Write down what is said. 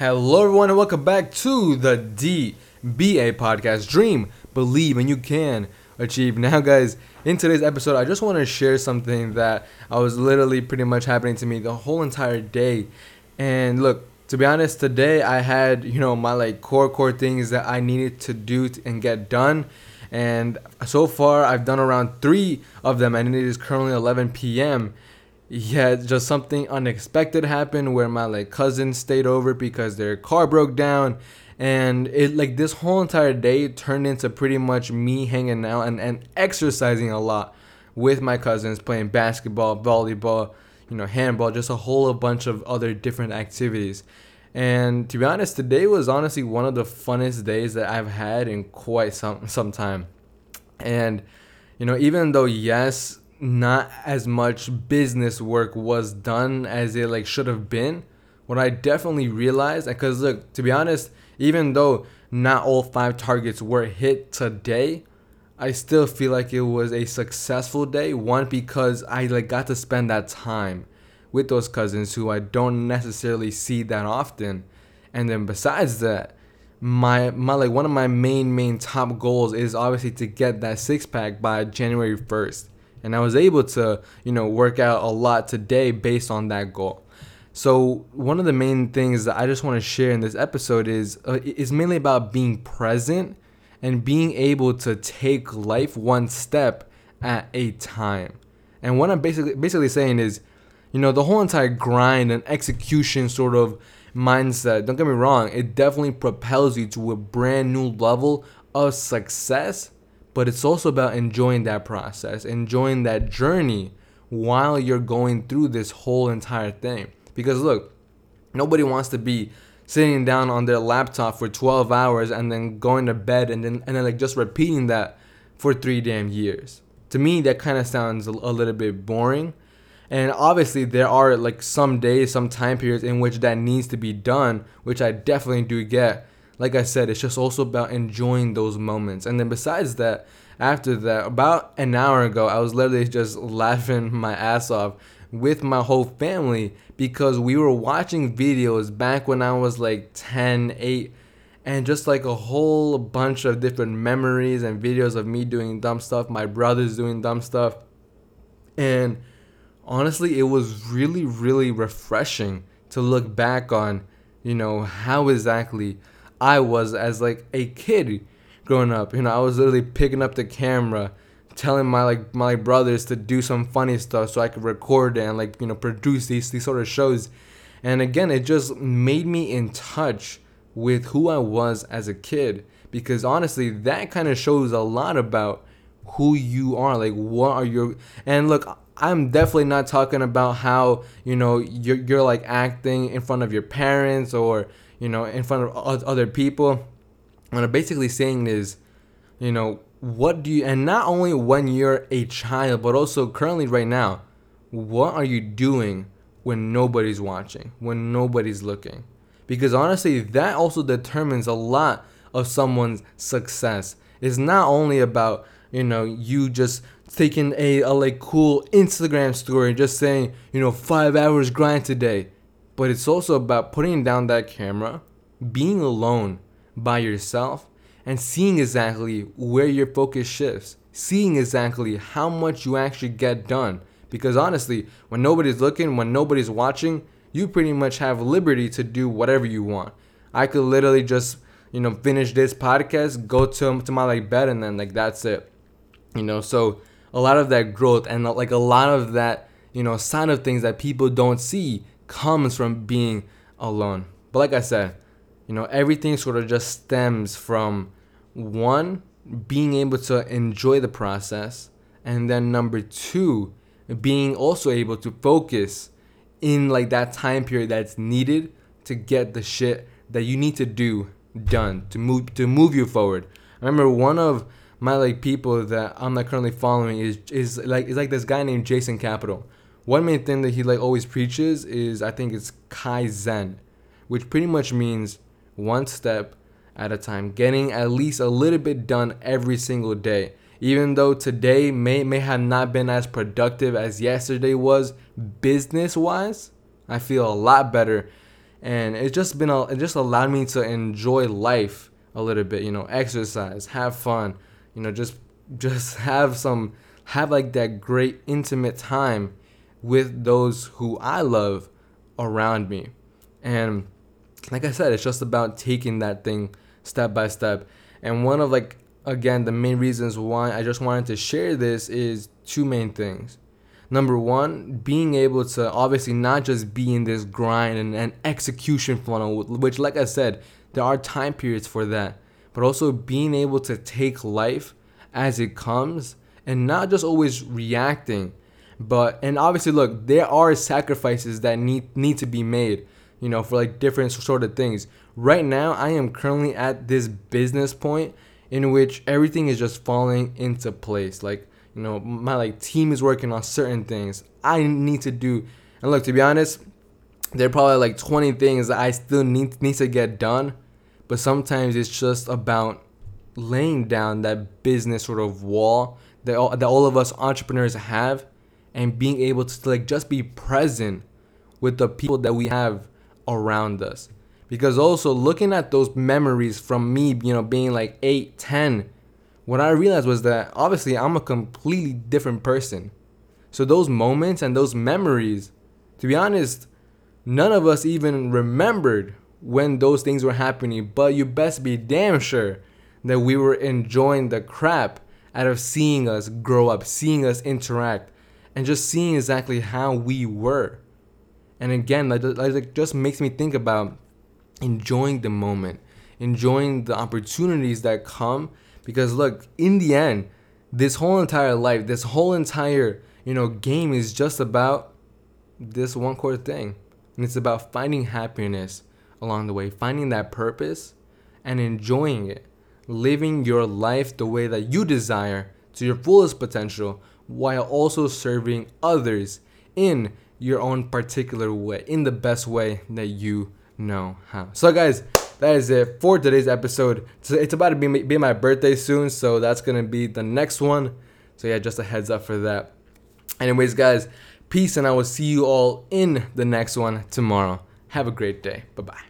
Hello, everyone, and welcome back to the DBA podcast. Dream, believe, and you can achieve. Now, guys, in today's episode, I just want to share something that I was literally pretty much happening to me the whole entire day. And look, to be honest, today I had you know my like core core things that I needed to do and get done. And so far, I've done around three of them, and it is currently 11 p.m yeah, just something unexpected happened where my like cousin stayed over because their car broke down. And it like this whole entire day turned into pretty much me hanging out and, and exercising a lot with my cousins playing basketball volleyball you know handball just a whole bunch of other different activities. And to be honest today was honestly one of the funnest days that i've had in quite some some time. And you know even though yes not as much business work was done as it like should have been. What i definitely realized because look to be honest even though not all five targets were hit today i still feel like it was a successful day. One because i like got to spend that time with those cousins who i don't necessarily see that often. And then besides that my my like one of my main main top goals is obviously to get that six pack by january 1st and I was able to, you know, work out a lot today based on that goal. So one of the main things that I just want to share in this episode is uh, is mainly about being present and being able to take life one step at a time. And what I'm basically basically saying is, you know, the whole entire grind and execution sort of mindset, don't get me wrong, it definitely propels you to a brand new level of success but it's also about enjoying that process, enjoying that journey while you're going through this whole entire thing. Because look, nobody wants to be sitting down on their laptop for 12 hours and then going to bed and then and then like just repeating that for 3 damn years. To me that kind of sounds a, a little bit boring. And obviously there are like some days, some time periods in which that needs to be done, which I definitely do get like I said, it's just also about enjoying those moments. And then besides that, after that, about an hour ago, I was literally just laughing my ass off with my whole family because we were watching videos back when I was like 10, 8, and just like a whole bunch of different memories and videos of me doing dumb stuff, my brothers doing dumb stuff. And honestly, it was really, really refreshing to look back on, you know, how exactly I was as like a kid growing up. You know, I was literally picking up the camera, telling my like my brothers to do some funny stuff so I could record and like you know produce these these sort of shows. And again, it just made me in touch with who I was as a kid because honestly, that kind of shows a lot about who you are. Like, what are your and look. I'm definitely not talking about how you know you're, you're like acting in front of your parents or you know, in front of other people. What I'm basically saying is, you know, what do you, and not only when you're a child, but also currently right now, what are you doing when nobody's watching, when nobody's looking? Because honestly, that also determines a lot of someone's success. It's not only about, you know, you just taking a, a like cool Instagram story, and just saying, you know, five hours grind today but it's also about putting down that camera, being alone by yourself, and seeing exactly where your focus shifts, seeing exactly how much you actually get done. Because honestly, when nobody's looking, when nobody's watching, you pretty much have liberty to do whatever you want. I could literally just, you know, finish this podcast, go to, to my like bed, and then like that's it. You know, so a lot of that growth and like a lot of that, you know, sign of things that people don't see comes from being alone. But like I said, you know, everything sort of just stems from one, being able to enjoy the process, and then number two, being also able to focus in like that time period that's needed to get the shit that you need to do done to move to move you forward. I remember one of my like people that I'm like currently following is is like is like this guy named Jason Capital one main thing that he like always preaches is I think it's kaizen, which pretty much means one step at a time, getting at least a little bit done every single day. Even though today may may have not been as productive as yesterday was business wise, I feel a lot better and it's just been a, it just allowed me to enjoy life a little bit. You know, exercise, have fun. You know, just just have some have like that great intimate time with those who I love around me. And like I said, it's just about taking that thing step by step. And one of like again the main reasons why I just wanted to share this is two main things. Number one, being able to obviously not just be in this grind and, and execution funnel, which, like I said, there are time periods for that, but also being able to take life as it comes and not just always reacting but and obviously look there are sacrifices that need need to be made you know for like different sort of things. Right now i am currently at this business point in which everything is just falling into place. Like you know my like team is working on certain things. I need to do and look to be honest there are probably like 20 things that i still need need to get done. But sometimes it's just about laying down that business sort of wall that all, that all of us entrepreneurs have and being able to like just be present with the people that we have around us. Because also looking at those memories from me you know being like 8 10 what i realized was that obviously i'm a completely different person. So those moments and those memories to be honest none of us even remembered when those things were happening. But you best be damn sure that we were enjoying the crap out of seeing us grow up seeing us interact and just seeing exactly how we were. And again, that, that just makes me think about enjoying the moment, enjoying the opportunities that come. Because look, in the end, this whole entire life, this whole entire you know game is just about this one core thing, and it's about finding happiness along the way, finding that purpose, and enjoying it, living your life the way that you desire to your fullest potential while also serving others in your own particular way, in the best way that you know how. So, guys, that is it for today's episode. So it's about to be, be my birthday soon, so that's gonna be the next one. So, yeah, just a heads up for that. Anyways, guys, peace, and I will see you all in the next one tomorrow. Have a great day. Bye bye.